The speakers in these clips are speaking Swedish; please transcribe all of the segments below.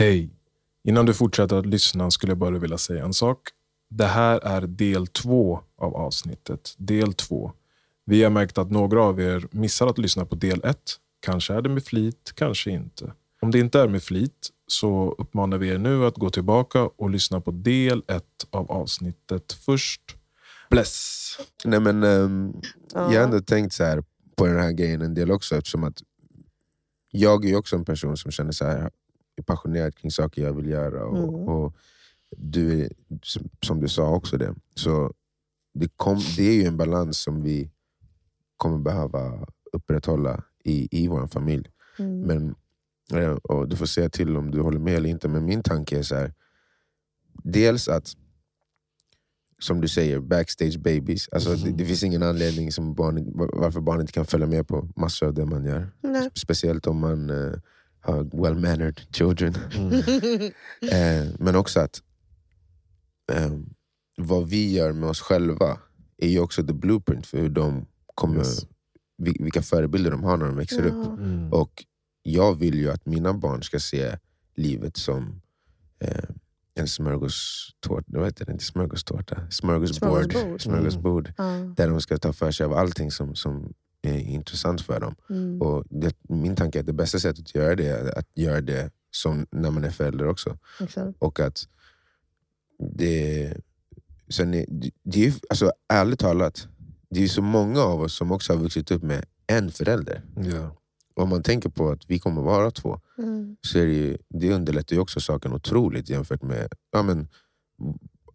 Hej! Innan du fortsätter att lyssna skulle jag bara vilja säga en sak. Det här är del två av avsnittet. Del två. Vi har märkt att några av er missar att lyssna på del ett. Kanske är det med flit, kanske inte. Om det inte är med flit så uppmanar vi er nu att gå tillbaka och lyssna på del ett av avsnittet först. Bless! Nej, men, Ja. Jag har ändå tänkt så här på den här grejen en del också eftersom att jag är ju också en person som känner så här är passionerad kring saker jag vill göra. Och, Mm. och du är, som- du sa också det. Så det, kom, det är ju en balans som vi kommer behöva upprätthålla i, i vår familj. Mm. Men, eh, och du får säga till om du håller med eller inte, men min tanke är så här. Dels att, som du säger, backstage babies. Alltså, det, det finns ingen anledning som barn, varför barn inte kan följa med på massor av det man gör. Nej. Speciellt om man eh, har well-mannered children. eh, men också att eh, vad vi gör med oss själva är ju också the blueprint för hur de kommer, Yes. vil- vilka förebilder de har när de växer upp. Ja. Mm. Och jag vill ju att mina barn ska se livet som eh, en smörgåstårta, vad heter det? Inte smörgåstårta, smörgåsbord. Smörgåsbord. smörgåsbord Ja. Där de ska ta för sig av allting som, som är intressant för dem. Mm. Och det, min tanke är att det bästa sättet att göra det är att göra det som när man är förälder också. Exakt. Och att det... Sen är, det, det är ju, alltså, ärligt talat, det är så många av oss som också har vuxit upp med en förälder. Ja. Om man tänker på att vi kommer vara två, Mm. så är det, ju, det underlättar ju också saken otroligt jämfört med ja, men,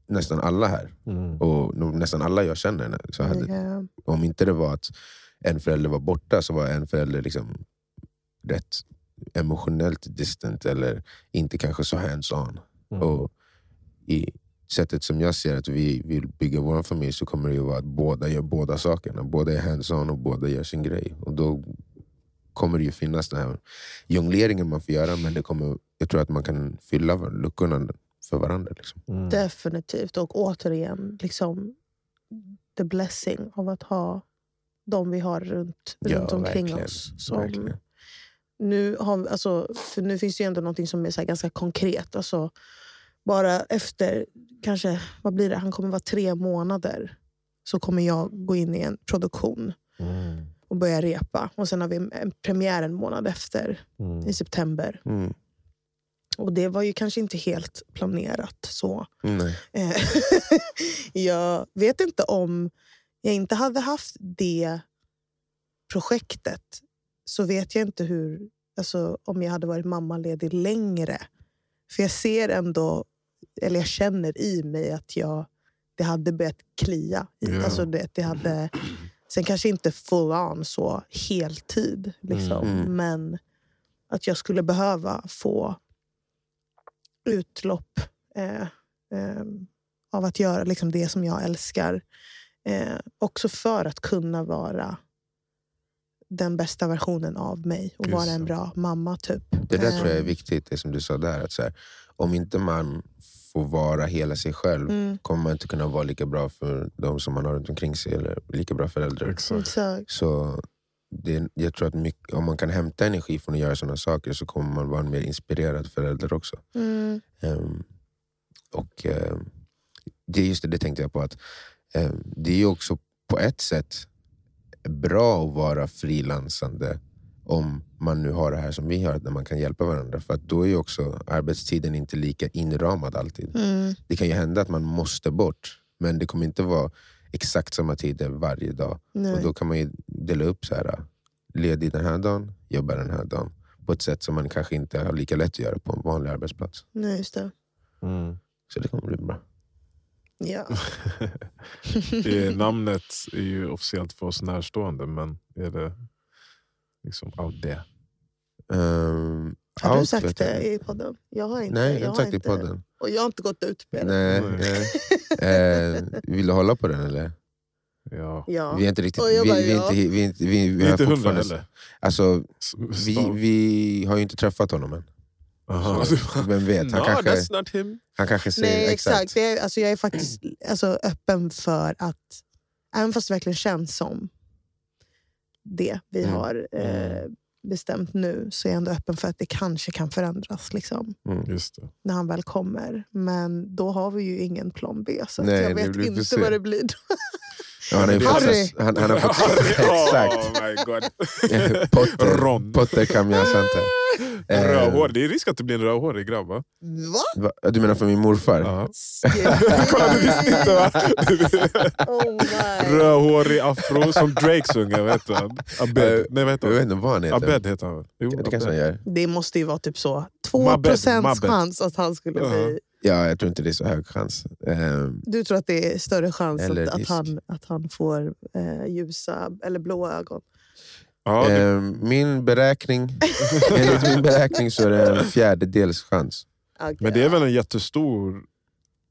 nästan alla här. Mm. Och nästan alla jag känner. Så hade, Ja. om inte det var att en förälder var borta så var en förälder liksom rätt emotionellt distant eller inte kanske så hands-on. Mm. Och I sättet som jag ser att vi vill bygga vår familj så kommer det ju vara att båda gör båda sakerna. Båda är hands-on och båda gör sin grej. Och då kommer det ju finnas den här jongleringen man får göra men det kommer, jag tror att man kan fylla luckorna för varandra. Liksom. Mm. Definitivt. Och återigen, liksom, the blessing av att ha de vi har runt, Ja, runt omkring oss. Som Verkligen. nu, har, alltså, för nu finns det ju ändå något som är så ganska konkret. Alltså, bara efter, kanske, vad blir det? Han kommer vara tre månader. Så kommer jag gå in i en produktion Mm. och börja repa. Och sen har vi en premiär en månad efter, Mm. i september. Mm. Och det var ju kanske inte helt planerat så. Eh, jag vet inte om jag inte hade haft det projektet så vet jag inte hur, alltså, om jag hade varit mammaledig längre. För jag ser ändå, eller jag känner i mig att jag, det hade börjat klia. Ja. alltså, det, det hade, sen kanske inte full on så heltid. Liksom, Mm. Men att jag skulle behöva få utlopp eh, eh, av att göra liksom det som jag älskar. Eh, också för att kunna vara den bästa versionen av mig och Just vara en bra mamma. typ. Det där tror jag är Eh, viktigt, det som du sa där. Att så här, om inte man får vara hela sig själv Mm, kommer man inte kunna vara lika bra för de som man har runt omkring sig. Eller lika bra föräldrar. Exakt. Så det, jag tror att mycket, om man kan hämta energi från att göra sådana saker så kommer man vara en mer inspirerad förälder också. Mm, Ehm, och ehm, det är just det, det tänkte jag på. att Det är ju också på ett sätt bra att vara frilansande om man nu har det här som vi har, där man kan hjälpa varandra. För att då är ju också arbetstiden inte lika inramad alltid. mm, Det kan ju hända att man måste bort, men det kommer inte vara exakt samma tider varje dag. Och nej. då kan man ju dela upp så här, ledig den här dagen, jobba den här dagen. På ett sätt som man kanske inte har lika lätt att göra på en vanlig arbetsplats. nej, just det. Mm. Så det kommer bli bra. Ja. Eh, Namnet är ju officiellt för oss närstående, men är det liksom out there? Um, Har du sagt det i podden? Jag har inte. Nej, jag har inte sagt det i inte- podden. Och jag har inte gått ut med det. Nej, Nej. nej. Eh, vill du hålla på den eller? Ja. Ja. Vi är inte riktigt... Jag vi, bara, vi, är ja. inte, vi, inte, vi, vi, har inte. Alltså, vi har ju inte träffat honom än. Aha. Vem vet, han, no, kanske, that's not him. han kanske säger Nej, exakt. exakt. Det är, alltså, jag är faktiskt alltså, öppen för att, även fast det verkligen känns som det vi Mm. har, eh, Mm. bestämt nu så är jag ändå öppen för att det kanske kan förändras liksom, Just det. när han väl kommer. Men då har vi ju ingen plan B. Så att Nej, jag vet inte sent. vad det blir. Ja, han, ju Harry. fått, han, han har fått... exakt. Oh my God. Potter, Ron. Potter Kamya Santa. Eh, Rödhår. Det är risk att det blir en rödhårig grabb va? Va? va? Du menar för min morfar? Ja. Kolla, du visste inte va? Oh. Rödhårig afro som Drakes unge, vad heter han? Abed. Nej vad heter Jag vet han? inte vad han heter. Abed heter han? Jo, Det kanske han gör. Det måste ju vara typ så. 2 Mabed, procents Mabed. chans att han skulle Ja. bli... Ja, jag tror inte det är så hög chans. Eh, Du tror att det är större chans att, att, han, att han får eh, ljusa eller blåa ögon? Ja, eh, min beräkning, enligt min beräkning så är det en fjärdedels chans. Okej. men det är väl en jättestor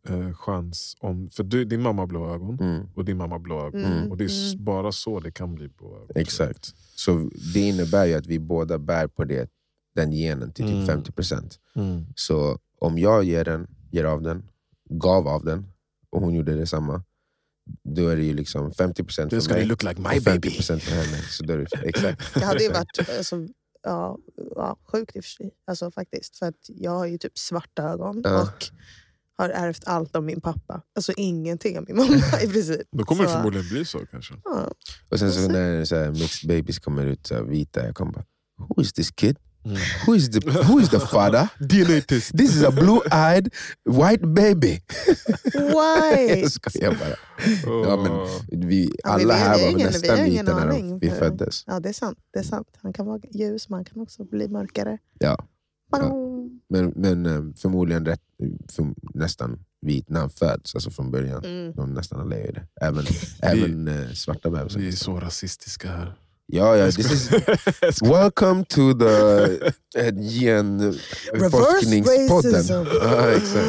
eh, chans, om, för du, din mamma har blå ögon Mm, och din mamma har blå ögon. Mm, Och det är mm. bara så det kan bli blå ögon. exakt. Så det innebär ju att vi båda bär på det, den genen till typ Mm. 50%. Mm. Så om jag ger, den, ger av den, gav av den och hon gjorde detsamma, då är det ju liksom 50% This för gonna mig look like och my baby. 50% för henne. Så då är det, exakt. Det hade ju varit alltså, ja, ja, sjukt i och för sig. Alltså, faktiskt. För att jag har ju typ svarta ögon Ja. och har ärvt allt av min pappa. Alltså ingenting av min mamma i princip. Då kommer det Så, förmodligen bli så kanske. ja. Och sen Och så när så här, mixed babies kommer ut, så här, vita, jag kommer bara Who is this kid? Mm. Who is the, who is the father? DNA test. This is a blue-eyed white baby. Why? jag skojar bara. Ja, men vi, Ja, alla här var ingen- nästan vi vita när vi föddes. Ja, det är sant. Det är sant. Han kan vara ljus, men han kan också bli mörkare. Ja. Bang! Men, men eh, förmodligen rätt, för, nästan vit när han föds, alltså från början. Mm. De nästan alla är det. Även, även eh, svarta bebisar. Vi är så rasistiska här. Ja, ja, this is, welcome to the eh, genforskningspodden. Ja, exakt.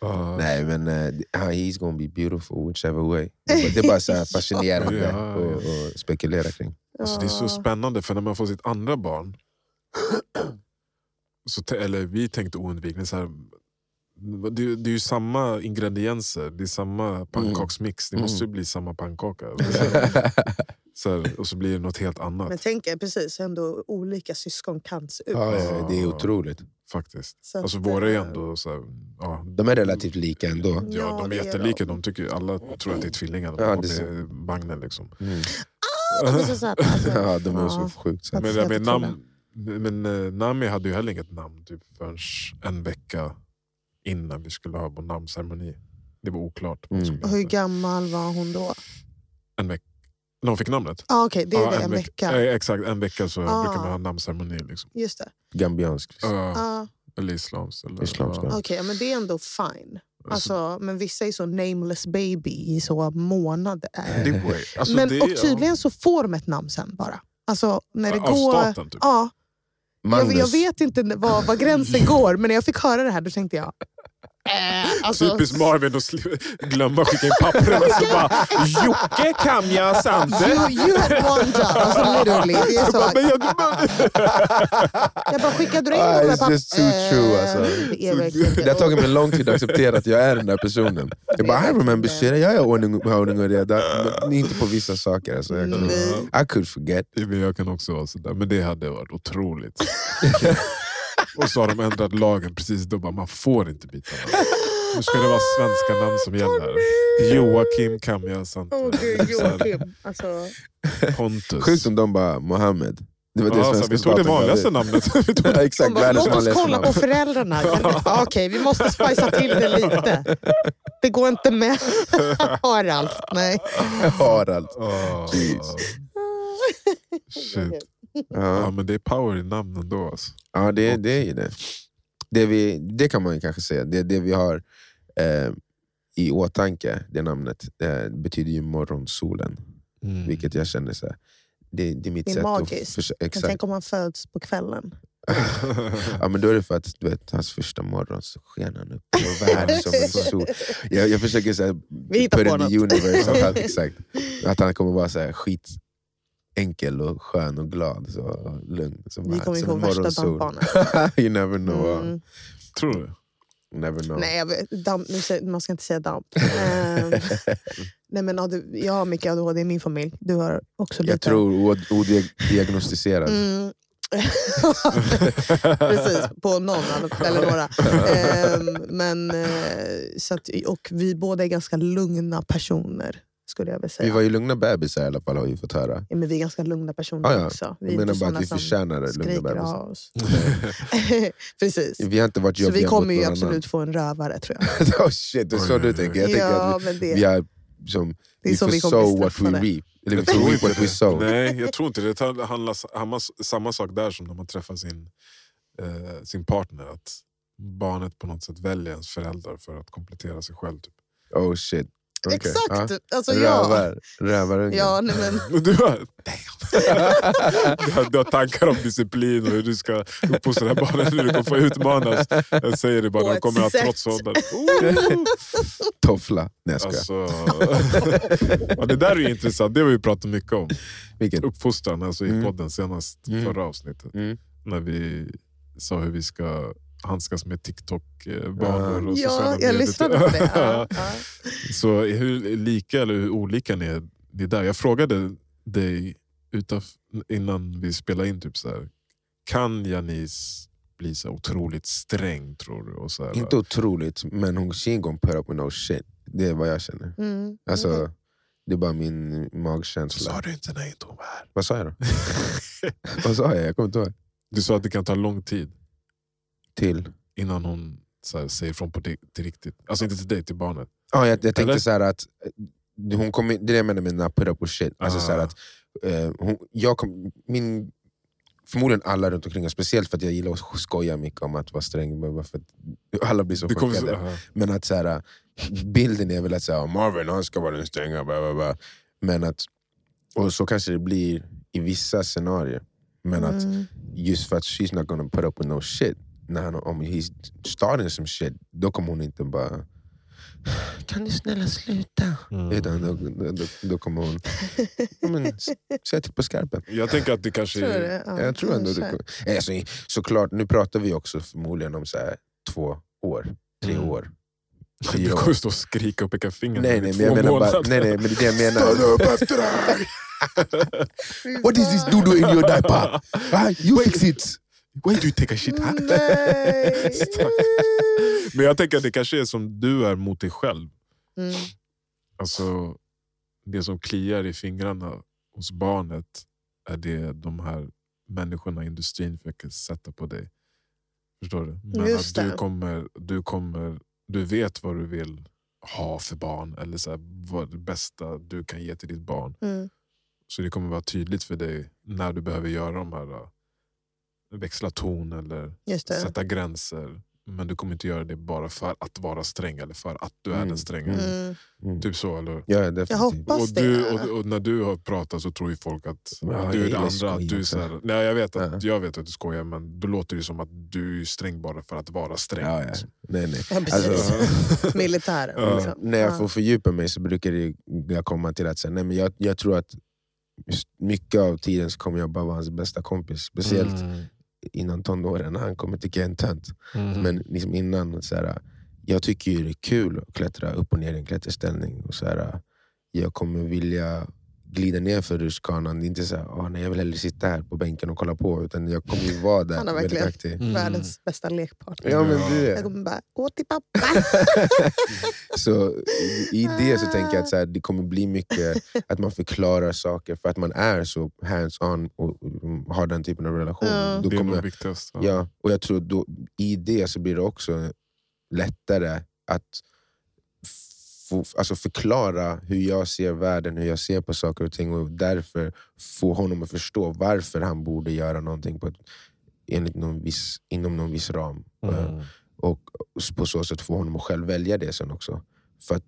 Ja. Nej men uh, he's gonna be beautiful whichever way. Det är bara- så här fascinerande Ja, att att spekulera kring. Alltså, det är så Ja. spännande, för när man får sitt andra barn, så, eller vi tänkte oundvikligen så här, det, det är ju samma ingredienser, det är samma pannkaksmix, det Mm. måste ju bli samma pannkaka. Så här, och så blir det något helt annat. Men tänk er precis ändå olika syskon kan se ut. ja, ja, det är otroligt. faktiskt. Så att, Alltså våra är ju eh, ändå så här, ja, De är relativt lika ändå. ja, Ja, de är jättelika. de. De tycker, alla tror att det är tvillingar. Ja, om det är vagnen liksom. Mm. De är så söta. Alltså. Ja, de är Ja. så sjukt söta. Men, men, namn, men eh, Nami hade ju heller inget namn typ, förrän en vecka innan vi skulle ha vår namnceremoni. Det var oklart. Mm. hur gammal var hon då? En vecka. När hon fick namnet? Ah, Okej, det är Ja, det, en vecka. Eh, exakt, en vecka så Ah. brukar man ha namnceremoni. Liksom. Just det. Gambiansk. Ja, Ah, eller islams. Eller, Islamska. ja. Okej, ja, men det är ändå fine. Alltså, Alltså, men vissa är så nameless baby i så månader. Alltså, men, det, och ja. tydligen så får de ett namn sen bara. Alltså, när det Av går... staten, typ. Ja, jag, jag vet inte var, var gränsen går, men när jag fick höra det här då tänkte jag... Eh, alltså, Typiskt Marvin att glömma skicka in pappren. och så bara, Jocke Kamja Sante. You, you had one job, alltså literally. Det är så, jag, jag bara skickade du in Ah, it's just too true, Eh, alltså. Det verkligen Det har tagit mig lång tid att acceptera att jag är den där personen. Jag bara, I remember shit, jag är ordning, har ordning och reda. Men inte på vissa saker. Alltså, jag, kan. I could forget. Men jag kan också vara sådär, men det hade varit otroligt. och så har de ändrat lagen precis då, bara, man får inte byta namn. Nu ska det vara svenska namn som gäller. Joakim gud, här, Joakim. Alltså, Pontus. Sjukt om de bara, Mohammed. Det var det Ja, vi tog det vanligaste namnet. Vi tog ut. Ja, Exakt, bara, låt oss kolla namn. på föräldrarna. Ja, Okej, vi måste spicea till det lite. Det går inte med Harald. Nej. Harald. Åh, Shit. Ja, Ja, men det är power i namnen då. Alltså. ja det, det är ju det. Det, vi, det kan man ju kanske säga. Det, det vi har eh, i åtanke, det namnet, det betyder ju morgonsolen. Mm. Vilket jag känner så här, det, det är mitt Det är sätt magiskt. att... Försöka, Men exakt. tänk om han föds på kvällen. Ja, men då är det för att du vet, hans första morgon så sken han upp på världen som en sol. Jag, jag försöker så här, Vi hittar put på in the något. universe. Att han, exakt, att han kommer vara så här skit enkel och skön och glad. Så, och lugn. Som Vi kommer ju få värsta dampbarnet. you never know. Mm. Tror du? Never know. Nej, jag vet, damp, man ska inte säga damp. Ehm, nej, men, jag har mycket ADHD i min familj. Du har också lite. jag tror odiagnostiserad. Mm, Precis, på någon eller några. Ehm, men, eh, så att, och vi båda är ganska lugna personer, skulle jag vilja säga. Vi var ju lugna bebisar i alla fall har vi fått höra. ja, men vi är ganska lugna personer Ah, ja. också. Vi Jag menar bara att vi förtjänar lugna skriker och bebisar. oss. Precis. Vi har inte varit Så jobbiga vi kommer ju absolut få en rövare tror jag. annan. oh shit, det är så du tänker. Jag tänker ja, att men vi, det, vi, är, som, det är vi så får vi sow what we reap. Eller vi får reap what we sow. Nej, jag tror inte det. Det handlar handlar samma sak där som när man träffar sin, eh, sin partner. Att barnet på något sätt väljer ens föräldrar för att komplettera sig själv. Typ. Oh shit. Okej, Exakt! ja. Alltså, ja. Rövar, rövarungen. Ja, nej, men, Du har, du, har, du har tankar om disciplin och hur du ska uppfostra barnet. Hur du kommer få utmanas. Jag säger det bara, de kommer ha sätt. trotsåldern. Toffla. Nej jag. Alltså, ja, det där är ju intressant, det har vi pratat mycket om. Vilket? Uppfostran, alltså i Mm. podden senast Mm. förra avsnittet. Mm. När vi sa hur vi ska handskas med TikTok-banor och ja, jag medier. lyssnade på det. Ja, ja. Så hur lika eller hur olika ni är, ni är där? Jag frågade dig utanf, innan vi spelade in, typ så här, kan Janice bli så otroligt sträng tror du? Och så här, Inte otroligt, men hon she ain't gonna put up with no shit. Det är vad jag känner. Mm. Alltså, Mm. Det är bara min magkänsla. Sa du inte när inte hon var här? Vad sa jag då? vad sa jag? Jag kommer inte ihåg. Du sa att det kan ta lång tid Till? innan hon så här, säger ifrån på det, till riktigt. Alltså inte till dig, till barnet. Ja, jag, jag tänkte så här att, eh, hon kom, in- det är det jag menar med not put up with shit. Alltså Ah. så här att, eh, hon, jag kom, min, förmodligen alla runt omkring, speciellt för att jag gillar att skoja mycket om att vara sträng. bara För att alla blir så chockade. Men att så här, bilden är väl att så här, Marvin han ska vara den stränga. Bla, bla, bla. Men att, och så kanske det blir i vissa scenarier. Men att Mm. just för att she's not gonna put up with no shit. När han, om he's starting some shit, då kommer hon inte bara kan du snälla sluta? Mm. Utan då, då, då, då kommer hon ja, men, säga till på skarpen. Jag tänker att det kanske Tror det? Ja, jag tror ändå det, alltså, såklart, nu pratar vi också förmodligen om så här, två år, tre Mm. år. Du kommer stå och skrika och peka finger Nej, i nej, två men jag menar bara, nej, nej, men det är det jag menar. Stanna upp efter dig! What is this doodoo in your diaper? Ah, you fix it! Why do you take a shit? Mm. Nej! Men jag tänker att det kanske är som du är mot dig själv. Mm. Alltså, det som kliar i fingrarna hos barnet är det de här människorna i industrin försöker sätta på dig. Förstår du? Men Just att du det. kommer, du kommer, du vet vad du vill ha för barn, eller så här, vad det bästa du kan ge till ditt barn. Mm. Så det kommer vara tydligt för dig när du behöver göra de här växla ton eller det. sätta gränser. Men du kommer inte göra det bara för att vara sträng eller för att du är Mm. den stränga. Mm. Mm. Typ så, eller? Ja, definitivt. Jag hoppas Och, det. du, och, och när du har pratat så tror ju folk att Ja, du är det andra. Att du är så här, nej, jag, vet att, Ja. jag vet att du skojar men då låter det som att du är sträng bara för att vara sträng. Ja, ja. liksom. Nej, nej. Ja, precis. Alltså, Militären. Ja. Liksom. när jag Ja. får fördjupa mig så brukar det jag komma till att säga, nej, men jag, jag tror att mycket av tiden så kommer jag bara vara hans bästa kompis. Speciellt Mm. Innan tonåren när han kommer en tönt. Mm. Men liksom innan, så här, jag tycker det är kul att klättra upp och ner i en klätterställning. Och så här, jag kommer vilja glida ner för rutschkanan. Det är inte så här, "Åh, nej, jag vill hellre sitta här på bänken och kolla på. Utan jag kommer ju vara där Han har verkligen- aktiv. Mm. Världens bästa lekpartner. Ja, men det Jag kommer bara, gå till pappa. Så i, i det så tänker jag att så här, det kommer bli mycket att man förklarar saker för att man är så hands-on och, och har den typen av relation. Ja. Då det är kommer, nog viktigast. Ja. ja, och jag tror då, i det så blir det också lättare att få, alltså förklara hur jag ser världen, hur jag ser på saker och ting och därför få honom att förstå varför han borde göra någonting på ett, enligt någon viss, inom någon viss ram. Eh, Mm. och på så sätt få honom att själv välja det sen också. För att,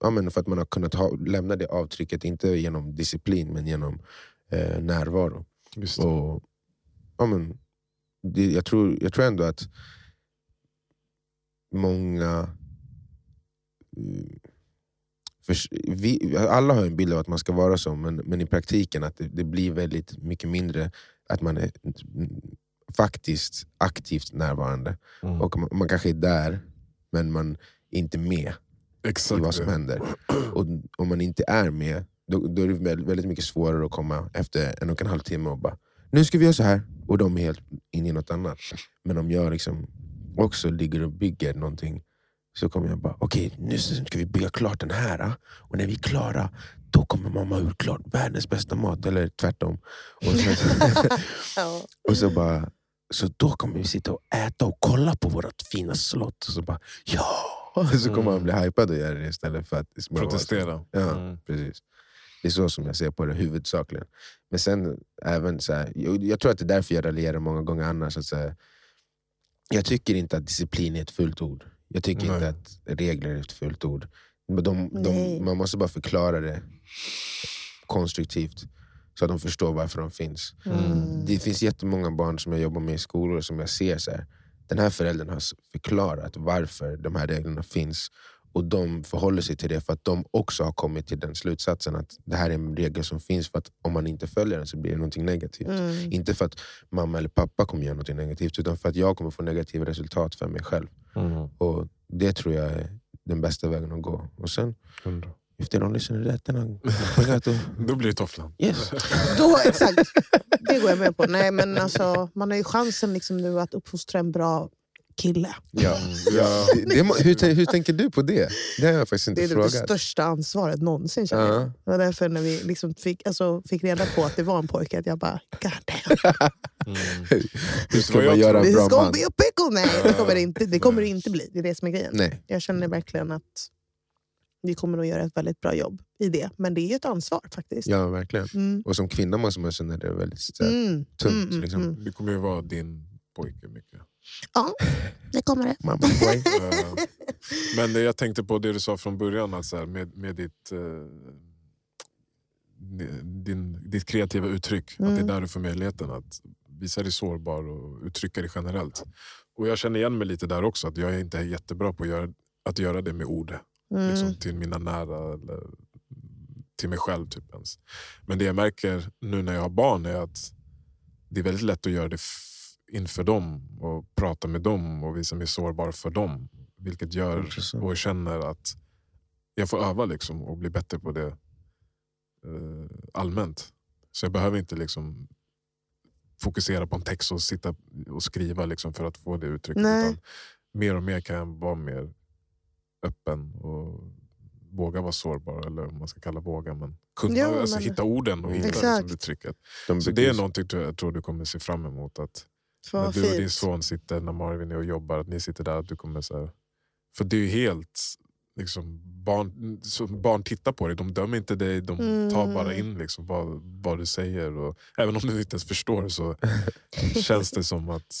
ja, men för att man har kunnat ha, lämna det avtrycket, inte genom disciplin men genom eh, närvaro. Och, ja, men, det, jag, tror, jag tror ändå att många... förs- vi, alla har en bild av att man ska vara så, men, men i praktiken att det, det blir väldigt mycket mindre att man är faktiskt aktivt närvarande. Mm. Och man, man kanske är där, men man är inte med i Exakt vad som händer. Och om man inte är med, då, då är det väldigt, väldigt mycket svårare att komma efter en och en halv timme och bara nu ska vi göra så här. Och de är helt inne i något annat. Men om jag liksom också ligger och bygger någonting så kommer jag bara, okej nu ska vi bygga klart den här. ah. Och när vi är klara, då kommer mamma ut klart världens bästa mat. Eller tvärtom. Och så, Ja. och så bara, så då kommer vi sitta och äta och kolla på vårt fina slott. Och så bara, ja! Och så kommer man bli hypad och göra det istället för att. Protestera. Ja, Mm. precis. Det är så som jag ser på det huvudsakligen. Men sen även så här, jag, jag tror att det är därför jag raljerar många gånger annars. Att så här, jag tycker inte att disciplin är ett fult ord. Jag tycker Nej. inte att regler är ett fult ord. Men de, de, man måste bara förklara det konstruktivt. Så att de förstår varför de finns. Mm. Det finns jättemånga barn som jag jobbar med i skolor som jag ser så här, den här föräldern har förklarat varför de här reglerna finns. Och de förhåller sig till det för att de också har kommit till den slutsatsen att det här är en regel som finns för att om man inte följer den så blir det någonting negativt. Mm. Inte för att mamma eller pappa kommer göra något negativt utan för att jag kommer få negativa resultat för mig själv. Mm. Och Det tror jag är den bästa vägen att gå. Och sen, Hundra. if they don't listen to that, then I'm I to, Då blir det tofflan. yes. Då, exakt. Det går jag med på. Nej, men alltså, man har ju chansen liksom nu att uppfostra en bra kille. Ja. Ja. Det, det, hur, hur tänker du på det? Det har jag faktiskt inte Det är det frågat. största ansvaret någonsin. Känner jag. Ja. Det var därför när vi liksom fick, alltså, fick reda på att det var en pojke, att jag bara God damn, Mm. Hur ska man göra en bra man? be a pickle! Nej, det kommer det inte, det kommer det inte bli. Det är det som är grejen. Nej. Jag känner verkligen att vi kommer att göra ett väldigt bra jobb i det. Men det är ju ett ansvar faktiskt. Ja, verkligen. Mm. Och som kvinna måste man känna det väldigt så här, Mm. tungt. Mm, mm, liksom. mm. Det kommer ju vara din pojke mycket. Ja, det kommer det. Mamma, Men jag tänkte på det du sa från början, att så här, med, med ditt, eh, din, ditt kreativa uttryck. Att det är Mm. där du får möjligheten att visa dig sårbar och uttrycka dig generellt. Och Jag känner igen mig lite där också, att jag är inte jättebra på att göra, att göra det med ord. Mm. Liksom, till mina nära eller till mig själv. Typ ens. Men det jag märker nu när jag har barn är att det är väldigt lätt att göra det inför dem och prata med dem och visa mig sårbar för dem. Vilket gör och jag känner att jag får öva liksom och bli bättre på det eh, allmänt. Så jag behöver inte liksom fokusera på en text och sitta och skriva liksom för att få det uttrycket. Nej. Utan mer och mer kan jag vara mer öppen och våga vara sårbar. Eller om man ska kalla våga. Men kunna Ja, alltså, men- hitta orden och hitta liksom, uttrycket. De Så det är någonting jag tror du kommer se fram emot. Att när du och din son sitter, när Marvin är och jobbar, att ni sitter där. Att du kommer så här, för det är ju helt... Liksom, barn, så barn tittar på dig, de dömer inte dig. De tar Mm. bara in liksom vad, vad du säger. Och, även om du inte ens förstår så känns det som att...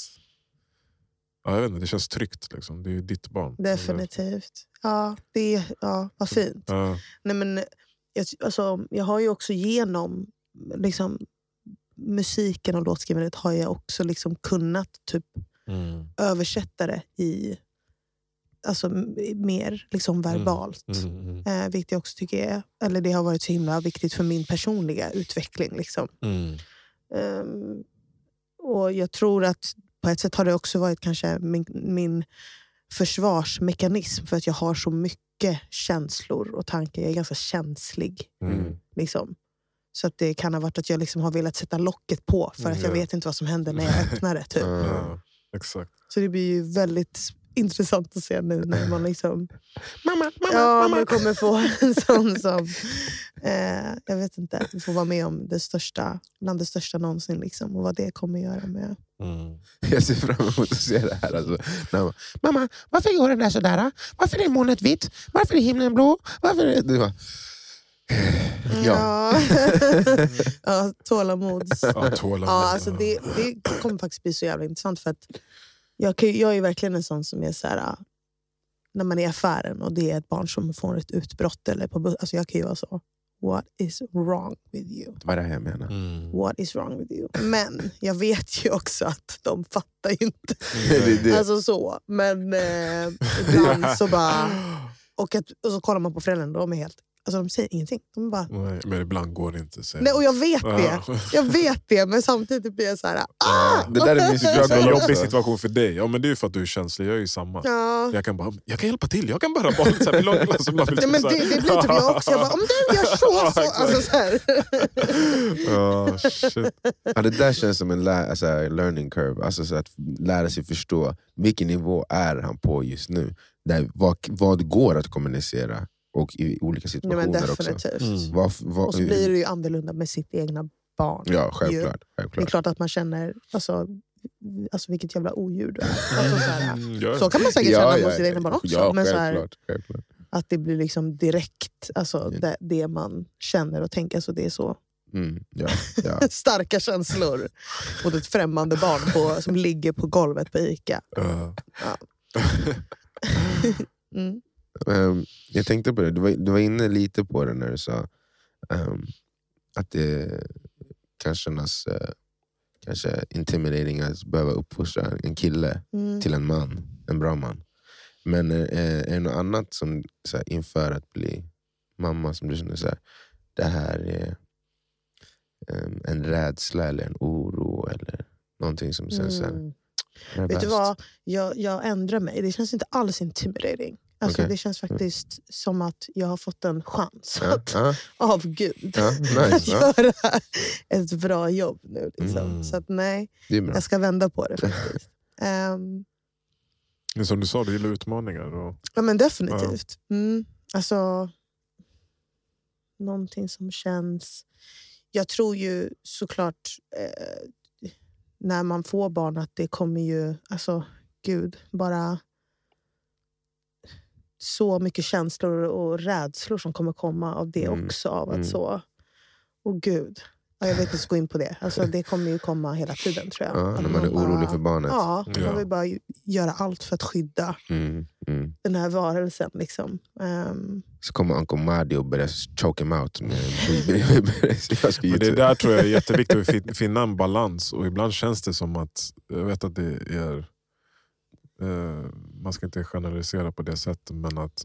Ja, jag vet inte, det känns tryggt. Liksom. Det är ju ditt barn. Definitivt. Ja, det är, ja, vad fint. Ja. Nej, men, jag, alltså, jag har ju också genom liksom, musiken och låtskrivandet har jag också liksom kunnat typ, Mm. översätta det i alltså, mer liksom, verbalt. Mm, mm, Eh, vilket jag också tycker är, eller det har varit så himla viktigt för min personliga utveckling. Liksom. mm. Ehm, och jag tror att på ett sätt har det också varit kanske min, min försvarsmekanism för att jag har så mycket känslor och tankar. Jag är ganska känslig. Mm. Liksom. Så att det kan ha varit att jag liksom har velat sätta locket på för att jag Ja. vet inte vad som händer när jag öppnar det. Typ. Ja. Ja, exakt. Så det blir ju väldigt intressant att se nu när man liksom Mamma, mamma, Ja, mamma. man kommer få en sån som... Eh, jag vet inte. Vi får vara med om det största, bland det största någonsin. Liksom, och vad det kommer göra med... Mm. Jag ser fram emot att se det här. Alltså. När man, Mamma, varför är jorden där sådär? Varför är molnet vitt? Varför är himlen blå? Varför är... Du bara, ja. Ja, ja tålamods... Ja, tålamod. Ja, alltså det, det kommer faktiskt bli så jävla intressant. För att jag, kan, ju- jag är verkligen en sån som är så här... ah, När man är i affären och det är ett barn som får ett utbrott. Eller på, bus- alltså jag kan ju vara så. What is wrong with you? Vad är det här jag menar? Mm. What is wrong with you? Men jag vet ju också att de fattar ju inte. Det det. Alltså så. Men eh, ibland så bara... Och, att, och så kollar man på föräldrarna, de är helt Alltså de säger ingenting. De bara, Nej, men ibland går det inte säga nej, och jag vet det. Ja. Jag vet det, men samtidigt blir jag så här... Ah! Ja. Det där är en situation jobbig situation för dig. Ja, men det är ju för att du är känslig. Jag är ju samma. Ja. Jag kan bara, jag kan hjälpa till. Jag kan bara. Så här, vill du ha ett glas? Bara, Ja, men det, det blir typ jag också. Jag bara, om du gör så, så. Alltså, så här. Ja, shit. Ja, det där känns som en lä- alltså, learning curve. Alltså, så att lära sig förstå vilken nivå är han på just nu. Där, vad, vad går att kommunicera och i olika Ja, situationer men också. definitivt. Mm. Vad, vad, Och så blir det ju annorlunda med sitt egna barn. Ja, självklart. Det är självklart. klart att man känner, alltså, alltså vilket jävla odjur du är. Alltså, så, här, Mm, så kan man säkert känna mot sitt egna barn också. Ja, men så här, självklart, självklart. att det blir liksom direkt alltså, Ja. det, det man känner och tänker. Så det är så Mm, ja, ja. starka känslor mot ett främmande barn på, som ligger på golvet på Ica. Ja. Mm. Ehm, jag tänkte på det, du var, du var inne lite på det när du sa ehm, att det kan kännas uh, kanske intimidating att behöva uppfostra en kille Mm. till en man, en bra man. Men eh, är det något annat som så här, inför att bli mamma som du känner så här, det här är ehm, en rädsla eller en oro eller någonting som känns Mm. är Vet du vad? Jag, jag ändrar mig. Det känns inte alls intimidating. Alltså, Okej. Det känns faktiskt som att jag har fått en chans Ja, att, ja, av Gud ja, att nice, ja, göra ett bra jobb nu. Liksom. Mm. Så att, nej, jag ska vända på det faktiskt. Det är Som du sa, du gillar utmaningar. Och, ja, men definitivt. Mm. Alltså, någonting som känns... Jag tror ju såklart eh, när man får barn att det kommer ju... Alltså, gud, bara så mycket känslor och rädslor som kommer komma av det Mm. också. Av att Mm. så... Åh gud. Ja, jag vet inte gå in på det. Alltså, det kommer ju komma hela tiden tror jag. Ja, när man är bara- orolig för barnet. Ja, Ja. man vill bara göra allt för att skydda Mm, mm. den här varelsen. Liksom. Ehm, Så kommer Uncle Mahdi och börjar choke him out. Med, men det där tror jag är jätteviktigt, att fin- finna en balans. Och ibland känns det som att, jag vet att det är, man ska inte generalisera på det sättet, men att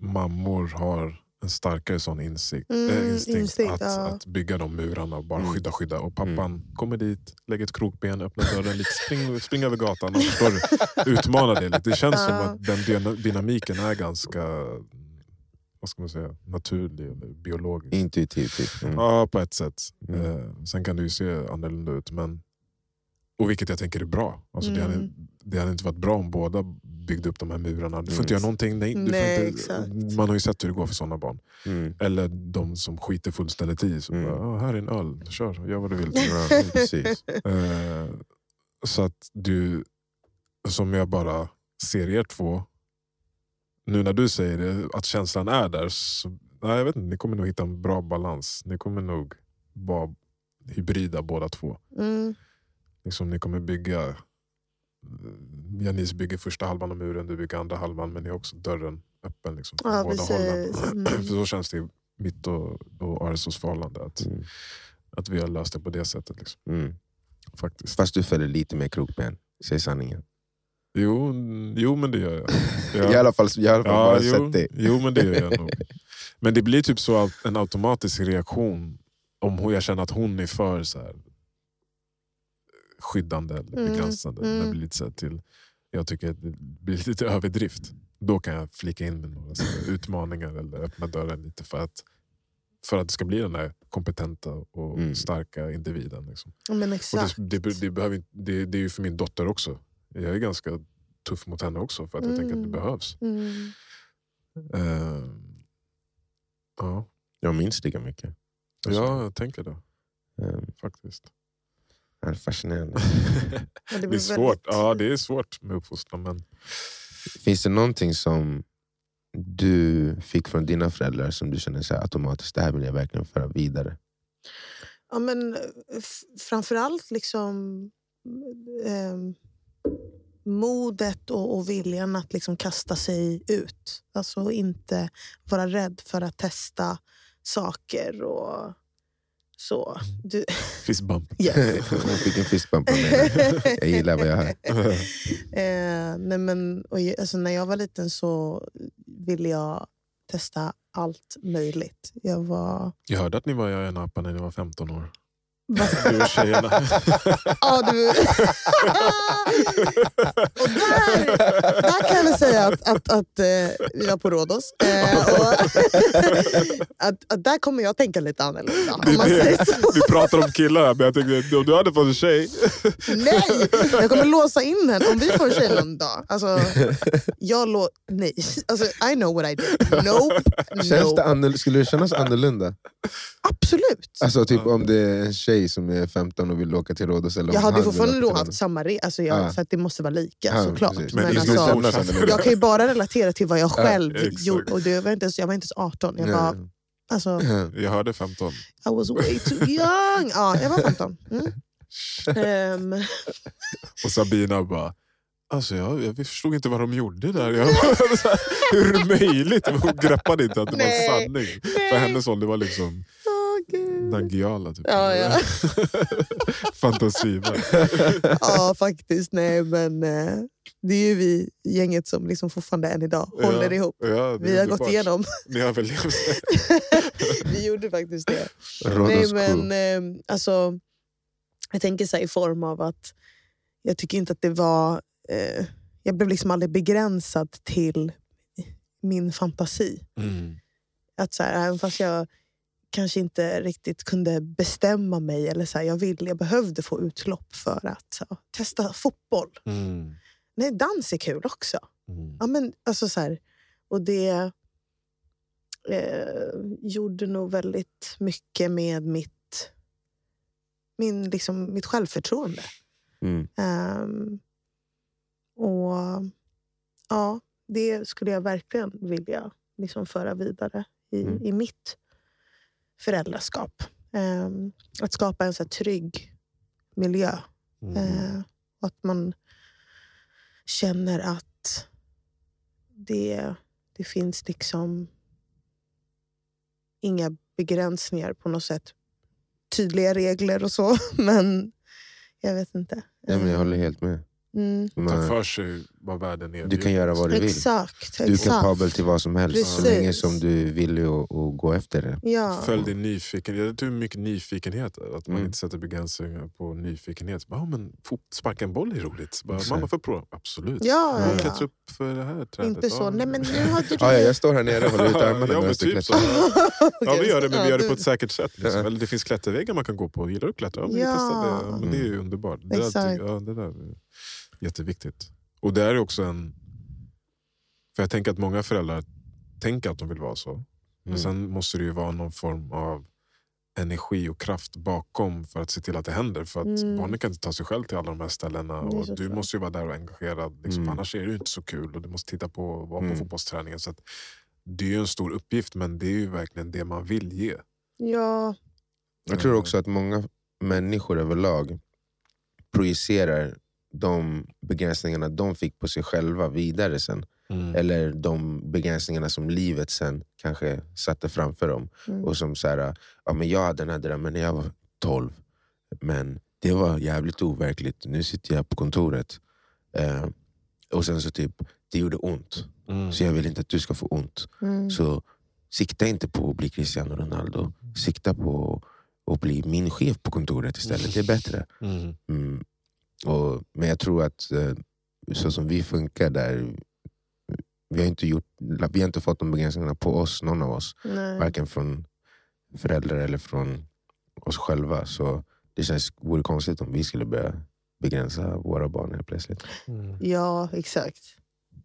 mammor har en starkare sån insikt, Mm, eh, instinkt, instinkt, att, ja. att bygga de murarna och bara Mm. skydda, skydda. Och pappan kommer dit, lägger ett krokben, öppnar dörren lite, spring, spring över gatan och förstår utmanar det lite. Det känns som Ja. att den dyna- dynamiken är ganska vad ska man säga, naturlig eller biologisk. Intuitivt. Typ. Mm. Ja, på ett sätt. Mm. Eh, sen kan det ju se annorlunda ut. Men, och vilket jag tänker är bra. Alltså, det, hade, Mm. det hade inte varit bra om båda byggde upp de här murarna. Du får Mm. inte göra någonting. Nej, du får Nej, inte, man har ju sett hur det går för sådana barn. Mm. Eller de som skiter fullständigt i. Så Mm. bara, "Ah, här är en öl, kör, gör vad du vill. Ja, precis. Eh, så att du, som jag bara ser er två, nu när du säger det, att känslan är där, så, nej, jag vet inte, ni kommer nog hitta en bra balans. Ni kommer nog vara hybrida båda två. mm, Liksom, ni kommer bygga, Janice bygger första halvan av muren, du bygger andra halvan, men ni har också dörren öppen liksom, Ja, båda precis. hållen. Mm. För så känns det i mitt och, och Arsos förhållande, att, Mm. att vi har löst det på det sättet. Liksom, Mm. faktiskt. Fast du följer lite mer krokben. Säg sanningen. Jo, mm, jo, men det gör jag. Ja. I alla fall, alla fall Ja, bara jo, sett det. jo, men det gör jag nog. Men det blir typ så att en automatisk reaktion om jag känner att hon är för så här, skyddande eller Mm, begränsande. mm. Det blir lite så här till, jag tycker att det blir lite överdrift. Då kan jag flika in med några utmaningar eller öppna dörren lite för att, för att det ska bli den här kompetenta och Mm. starka individen. Liksom. Men Och exakt. det, det, det, behöver, det, det är ju för min dotter också. Jag är ganska tuff mot henne också för att jag tänker att det Mm. behövs. Mm. Eh, ja. Jag minns lika mycket. Alltså, ja, jag tänker det ehm, faktiskt. det är fascinerande. Ja, Det är svårt. väldigt- Ja, det är svårt med uppfostran. Men Finns det någonting som du fick från dina föräldrar som du känner så här automatiskt, det här vill jag verkligen föra vidare? Ja, men framförallt liksom ehm, modet och, och viljan att liksom kasta sig ut. Alltså inte vara rädd för att testa saker och så. Du, fistbump. yes. Hon fick en fistbump av mig. Jag gillar vad jag hör. Eh, nej men, och, alltså, när jag var liten så ville jag testa allt möjligt. Jag var... Jag hörde att ni var i Ayia Napa när ni var 15 år. Du och tjejerna. Ja, du... och där, där kan jag väl säga att, att, att eh, vi var på Rhodos. Eh, och att, att där kommer jag tänka lite annorlunda. Om man säger så. Vi pratar om killar men jag tänkte om du hade fått en tjej. Nej! Jag kommer låsa in henne om vi får en tjej någon dag. Alltså, jag lå... Nej. Alltså, I know what I did. Nope. Känns det nope. annorl- skulle det kännas annorlunda? Absolut. Alltså typ om det är en tjej som är 15 och vill åka till Rhodos eller Jag hade fortfarande då haft samma re- alltså jag, Ja. För att det måste vara lika Ja, såklart. precis. Men Men alltså, jag kan ju bara relatera till vad jag Ja, själv exakt. gjorde. Och det var inte ens, jag var inte ens 18. Jag var, Nej. alltså, Jag hörde 15. I was way too young. Ja, jag var 15. Mm. Ehm, Och Sabina bara, alltså jag, jag förstod inte vad de gjorde där. Jag, här, hur är det möjligt? Hon greppade inte att det var Nej. en sanning. För hennes ålder var liksom. Nangijala. Typ. Ja, ja. Fantasivärld. ja, faktiskt. Nej, men eh, det är ju vi gänget som liksom fortfarande än idag håller Ja, ihop. Ja, Vi har gått igenom. Ni har överlevt. vi gjorde faktiskt det. Nej, men eh, alltså, jag tänker så i form av att jag tycker inte att det var... Eh, jag blev liksom aldrig begränsad till min fantasi. Mm. Att så här, även fast jag kanske inte riktigt kunde bestämma mig, eller så här, jag, ville, jag behövde få utlopp för att så, här, testa fotboll. Mm. Nej, dans är kul också. Mm. Ja, men, alltså, så här, och det eh, gjorde nog väldigt mycket med mitt, min, liksom, mitt självförtroende. Mm. Ehm, och ja, det skulle jag verkligen vilja liksom föra vidare i, Mm. i mitt föräldraskap. Ehm, att skapa en så här trygg miljö. Mm. Eh, och att man känner att det, det finns liksom inga begränsningar på något sätt. Tydliga regler och så, men jag vet inte. Ja, men jag håller helt med. Mm. Ta för sig vad världen erbjuder. du kan göra vad du vill. Exakt. Du är exakt. kapabel till vad som helst så Precis. länge som du vill och, och gå efter det. Ja. Följ din nyfikenhet. Jag tror mycket nyfikenhet. Att man Mm. inte sätter begränsningar på nyfikenhet. Bara, "Ja, men sparka en boll är roligt. Bara. Mamma får prova. Absolut. Ja, Ja, ja, Klättra upp för det här trädet. Inte så. Ja. Nej, men nu har du... Ja, jag står här nere och håller ut armarna ja, men typ så. Ja, vi gör det, men vi gör det på ett säkert sätt. Liksom. Eller det finns klätterväggar man kan gå på. Gillar du att klättra? Ja, men Ja. det. Ja, men det är ju underbart. Det där, ja, det där är jätteviktigt. Och det är också en... För jag tänker att många föräldrar tänker att de vill vara så. Men Mm. sen måste det ju vara någon form av energi och kraft bakom för att se till att det händer. För att Mm. barnen kan inte ta sig själv till alla de här ställena. Och du klart. måste ju vara där och engagerad. Liksom, Mm. Annars är det ju inte så kul. Och Du måste titta på vara på Mm. fotbollsträningen. Så att, det är ju en stor uppgift, men det är ju verkligen det man vill ge. Ja, Jag tror också att många människor överlag projicerar de begränsningarna de fick på sig själva vidare sen. Mm. Eller de begränsningarna som livet sen kanske satte framför dem. Mm. Och som så här, ja, men Jag hade den här drömmen när jag var 12, men det var jävligt overkligt. Nu sitter jag på kontoret. Eh, och sen så typ, det gjorde ont. Mm. Så jag vill inte att du ska få ont. mm. Så sikta inte på att bli Cristiano Ronaldo. Sikta på att bli min chef på kontoret istället. Det är bättre. Mm. Mm. Och, men jag tror att eh, så som vi funkar där, vi har inte, gjort, vi har inte fått de begränsningarna på oss, någon av oss. Nej. Varken från föräldrar eller från oss själva. Så det känns, vore konstigt om vi skulle börja begränsa våra barn helt plötsligt. Mm. Ja, exakt.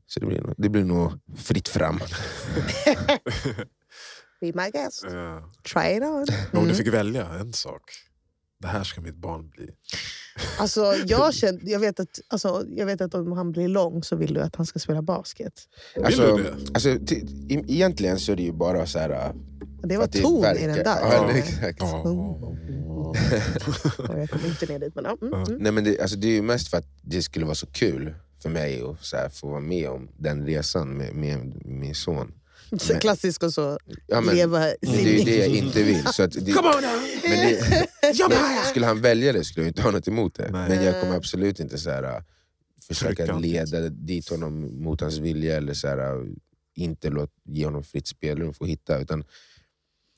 Så det blir, nog- det blir nog fritt fram. Be my guest. Ja. Try it on. Om du Mm. fick välja en sak. Det här ska mitt barn bli. Alltså, jag, känner, jag, vet att, alltså, jag vet att om han blir lång så vill du att han ska spela basket. Alltså, du det? alltså, e- egentligen så är det ju bara så här... äh, Det var att det ton i den där. Ja, exakt. Ja. Och jag kommer inte ner dit. Men, ja, mm, mm. Nej, men det, alltså, det är ju mest för att det skulle vara så kul för mig att så här, få vara med om den resan med, med min son. Så Klassiskt och så Ja, men, leva det är sin... ju det jag inte vill. Så att det, Come on men det, men skulle han välja det skulle jag inte ha något emot det. Nej. Men jag kommer absolut inte så här, äh, försöka Trycka. leda dit honom mot hans vilja eller så här, äh, inte låt, ge honom fritt spelrum för att hitta. Utan,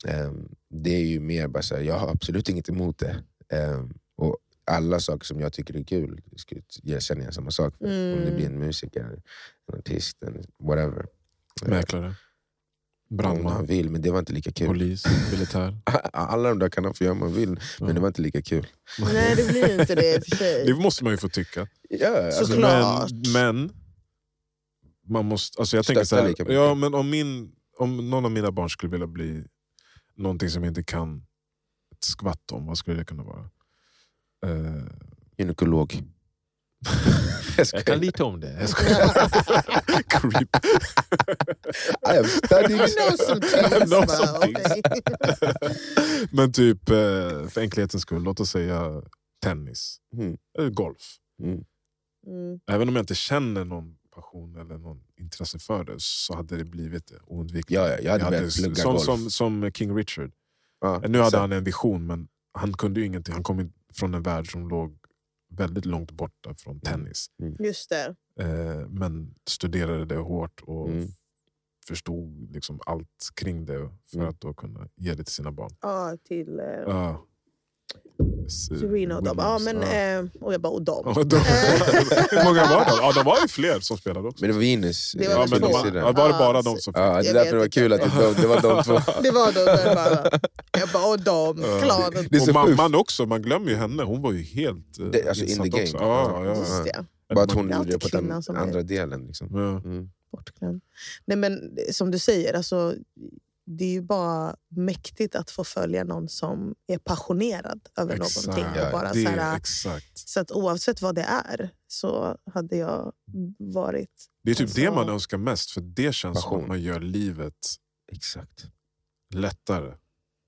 ehm, det är ju mer bara så här, jag har absolut inget emot det. Ehm, och alla saker som jag tycker är kul skulle jag känner jag samma sak för. Om det Mm. blir en musiker, en artist, en whatever. Mäklare, Om han brandman, vill, men det var inte lika kul. polis, militär. Alla de där kan han få göra om han vill, men Ja. det var inte lika kul. Nej, det blir inte det för sig. Det måste man ju få tycka. Ja, alltså, Såklart. Men, men man måste, alltså jag tänker så här, ja, men om, min, om någon av mina barn skulle vilja bli någonting som jag inte kan ett skvatt om, vad skulle det kunna vara? Eh, gynekolog. jag kan lite om det. Jag skojar. Creep. I am studying. I know some things. Know some okej. Men typ, eh, för enkelhetens skull, låt oss säga tennis. Mm. Eller golf. Mm. Mm. Även om jag inte känner någon passion eller någon intresse för det så hade det blivit det oundvikligt. Ja, ja, jag hade börjat plugga som, golf. som, som King Richard. Ja, Nu hade så- han en vision men han kunde ju ingenting. Han kom in från en värld som låg väldigt långt borta från tennis. Just det. Eh, men studerade det hårt och Mm. förstod liksom allt kring det för Mm. att då kunna ge det till sina barn. Ja, till eh, Ja. Serena och dem. Ja, men, ja. eh, och jag bara, och dem. Ja, de, hur många var de? Ja, de var ju fler som spelade också. Men det var Venus. Det var ja, väl men de, var- ja, var det bara Ja, de som Ja, det är därför det var kul att det var, det var de två. Det var då jag bara, jag bara och dem, Ja. klanen. Det och mamman också, man glömmer ju henne. Hon var ju helt eh, Det- alltså in the game. också. Ja, ja, ja. Bara att hon gjorde det på den andra delen. Liksom. Ja. Mm. bortglömd. Nej, men som du säger, alltså, det är ju bara mäktigt att få följa någon som är passionerad över Exakt. någonting. Och bara det, så, här, exakt. så att oavsett vad det är så hade jag varit... Det är typ det Alltså- man önskar mest, för det känns som Passion. att man gör livet Exakt. lättare.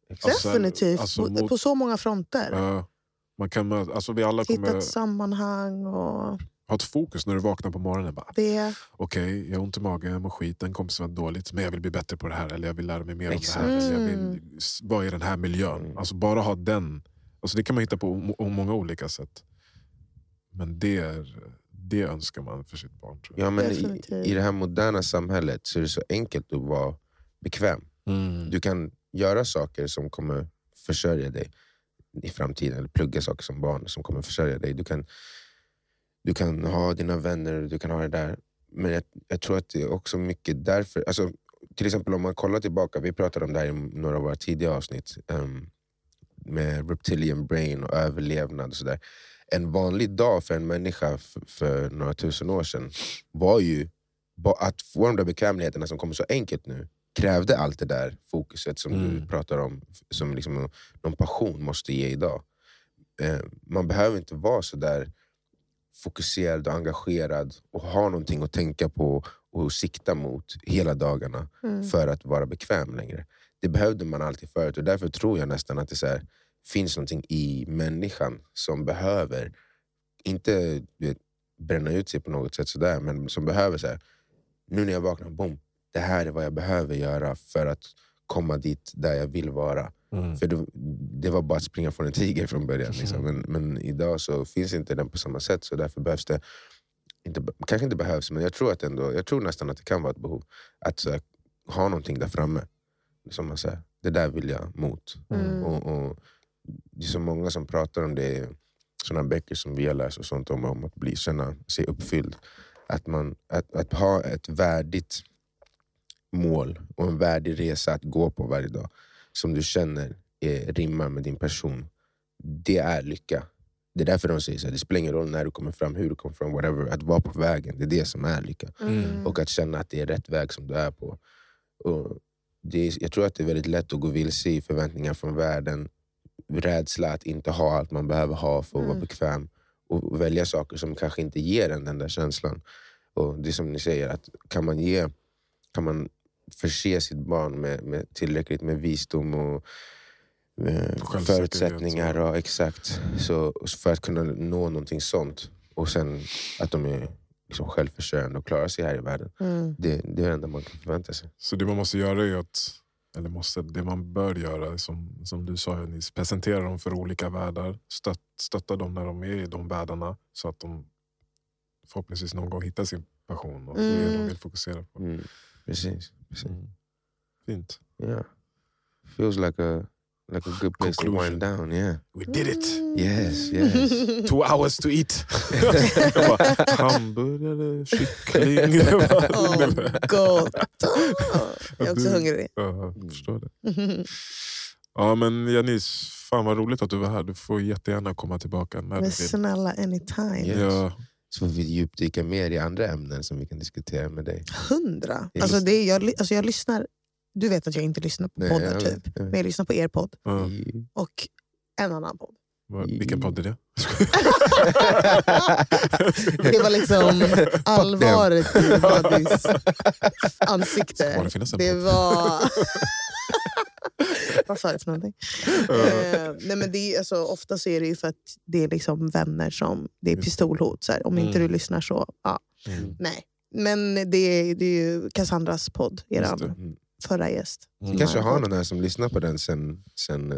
Exakt. Alltså, Definitivt, alltså på, mot- på så många fronter. Ja. man kan alltså vi alla Hitta kommer ett sammanhang och ha ett fokus när du vaknar på morgonen. Bara, det. Okej, jag har ont i magen, jag mår skit, en kompis var dåligt, men jag vill bli bättre på det här. Eller jag vill lära mig mer Exakt. om det här. Eller jag vill vara i den här miljön. Mm. Alltså bara ha den. Alltså det kan man hitta på många olika sätt. Men det, är, det önskar man för sitt barn. Tror jag. Ja, men i. I det här moderna samhället så är det så enkelt att vara bekväm. Mm. Du kan göra saker som kommer försörja dig i framtiden. Eller plugga saker som barn som kommer försörja dig. Du kan, du kan ha dina vänner, du kan ha det där. Men jag, jag tror att det är också mycket därför. Alltså, till exempel om man kollar tillbaka, vi pratade om det här i några av våra tidiga avsnitt. ehm, med reptilian brain och överlevnad och sådär. En vanlig dag för en människa för några tusen år sedan var ju att få de där bekvämligheterna som kommer så enkelt nu krävde allt det där fokuset som du Mm. pratar om, som liksom någon, någon passion måste ge idag. Eh, man behöver inte vara så där fokuserad och engagerad och ha någonting att tänka på och sikta mot hela dagarna Mm. för att vara bekväm längre. Det behövde man alltid förut och därför tror jag nästan att det så här, finns någonting i människan som behöver, inte vet, bränna ut sig på något sätt sådär, men som behöver så här, nu när jag vaknar, boom, det här är vad jag behöver göra för att komma dit där jag vill vara. Mm. För det, det var bara att springa från en tiger från början. Liksom. Mm. Men, men idag så finns inte den på samma sätt, så därför behövs det, inte, kanske inte behövs, men jag tror, att ändå, jag tror nästan att det kan vara ett behov. Att så ha någonting där framme. Som man säger, det där vill jag mot. Mm. Och, och Det är så många som pratar om det, sådana böcker som vi har läst och sånt om, om att bli, känna sig uppfylld. Att, man, att, att ha ett värdigt mål och en värdig resa att gå på varje dag som du känner är, rimmar med din person. Det är lycka. Det är därför de säger att det spelar ingen roll när du kommer fram, hur du kommer fram, whatever. Att vara på vägen, det är det som är lycka. Mm. Och att känna att det är rätt väg som du är på. Och det är, jag tror att det är väldigt lätt att gå vilse i förväntningar från världen. Rädsla att inte ha allt man behöver ha för att vara Mm. bekväm. Och välja saker som kanske inte ger en den där känslan. Och Det är som ni säger, att kan man, ge, kan man förse sitt barn med, med tillräckligt med visdom och eh, förutsättningar och, exakt, så, för att kunna nå någonting sånt. Och sen att de är liksom självförsörjande och klarar sig här i världen. Mm. Det, det är det enda man kan förvänta sig. Så det man måste göra är att, eller måste, det man bör göra, som, som du sa Eunice, presentera dem för olika världar. Stött, stötta dem när de är i de världarna så att de förhoppningsvis någon gång hittar sin passion och det Mm. de vill fokusera på. Mm. Precis. Mm. Fint. Yeah. Feels like a like a good place to Conclusion. wind down. Yeah. We did it! Yes, yes. Two hours to eat. Bara, hamburgare, kyckling. Åh, gott. Jag är också hungrig. Ja, jag förstår det. Ja, men Janice, fan vad roligt att du var här. Du får jättegärna komma tillbaka när Men du vill. snälla, anytime. Yes. Ja, Så får vi djupdyka mer i andra ämnen som vi kan diskutera med dig. Hundra. Alltså, det är, jag, alltså, jag lyssnar... Du vet att jag inte lyssnar på Nej, poddar, jag vet, typ. men jag lyssnar på er podd ja. och en annan podd. Vilken podd är det? Det var liksom allvaret i Buddys ansikte. Det var... Vad sa jag för någonting? Eh, nej men det är, alltså, ofta så är det ju för att det är liksom vänner som... Det är det. pistolhot. Så här. Om inte Mm. du lyssnar så... Ja, Mm. nej. Men det är, det är ju Cassandras podd. Mm. förra gäst. Mm. kanske har någon här som lyssnar på den sen, sen eh,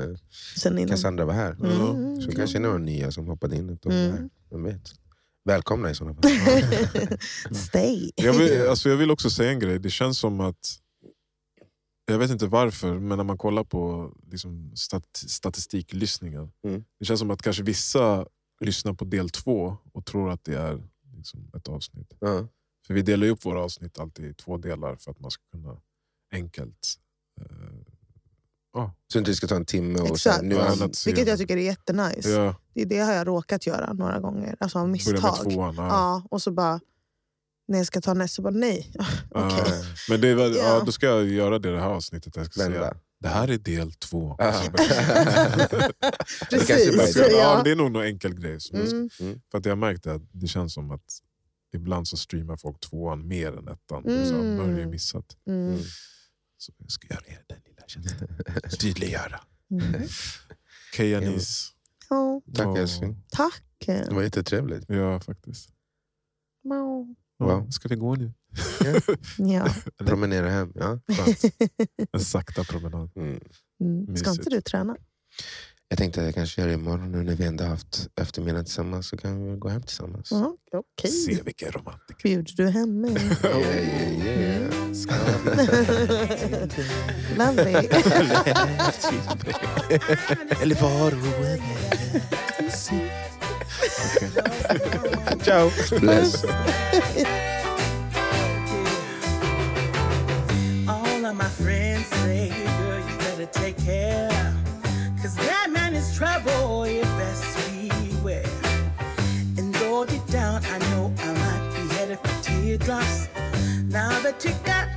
Sen innan. Cassandra var här. Mm. Så kanske några nya som hoppade in. Efter Mm. mm. Vem vet? Välkomna i sådana fall. Stay. Jag vill, alltså jag vill också säga en grej. Det känns som att, jag vet inte varför, men när man kollar på liksom stat, statistiklyssningar. Mm. Det känns som att kanske vissa lyssnar på del två och tror att det är liksom ett avsnitt. Ja. För vi delar upp våra avsnitt alltid i två delar för att man ska kunna enkelt... Eh, Så inte det ska ta en timme och Exakt. sen, nu Ja, Vilket jag tycker är jättenice. ja, Det, det har jag råkat göra några gånger. Alltså av misstag. tvåan. Ja. Ja, och så bara... När jag ska ta nästa, så bara nej. Okej. Ja. Men det är väl, ja. Då ska jag göra det det här avsnittet. Jag ska säga, det här är del två. Bara- Precis. Jag ska- ja, det är nog någon enkel grej. Som jag ska- Mm. För att jag har märkt att det känns som att ibland så streamar folk tvåan mer än ettan. Mm. Så Mm. har jag missat. Mm. Så jag ska göra er den lilla tjänsten. Tydliggöra. Mm. Okej Janice. Ja, Tack älskling. tack. Det var jättetrevligt. Ja, faktiskt. Wow. Ja, Wow. Ska vi gå nu? Ja. Promenera hem. Ja. En sakta promenad. Mm. Mm. Ska inte du träna? Jag tänkte att jag kanske gör det imorgon nu när vi ändå haft eftermiddag tillsammans så kan vi gå hem tillsammans. Ja, Okej. Se vilken romantiker. Bjuder du hem mig? Yeah, yeah, yeah. Ska vi? Lovely. Eller var Ciao. Bless. All of my friends say, girl, you better take care. Cause that man is trouble, you best beware. And though deep down, I know I might be headed for teardrops. Now that you got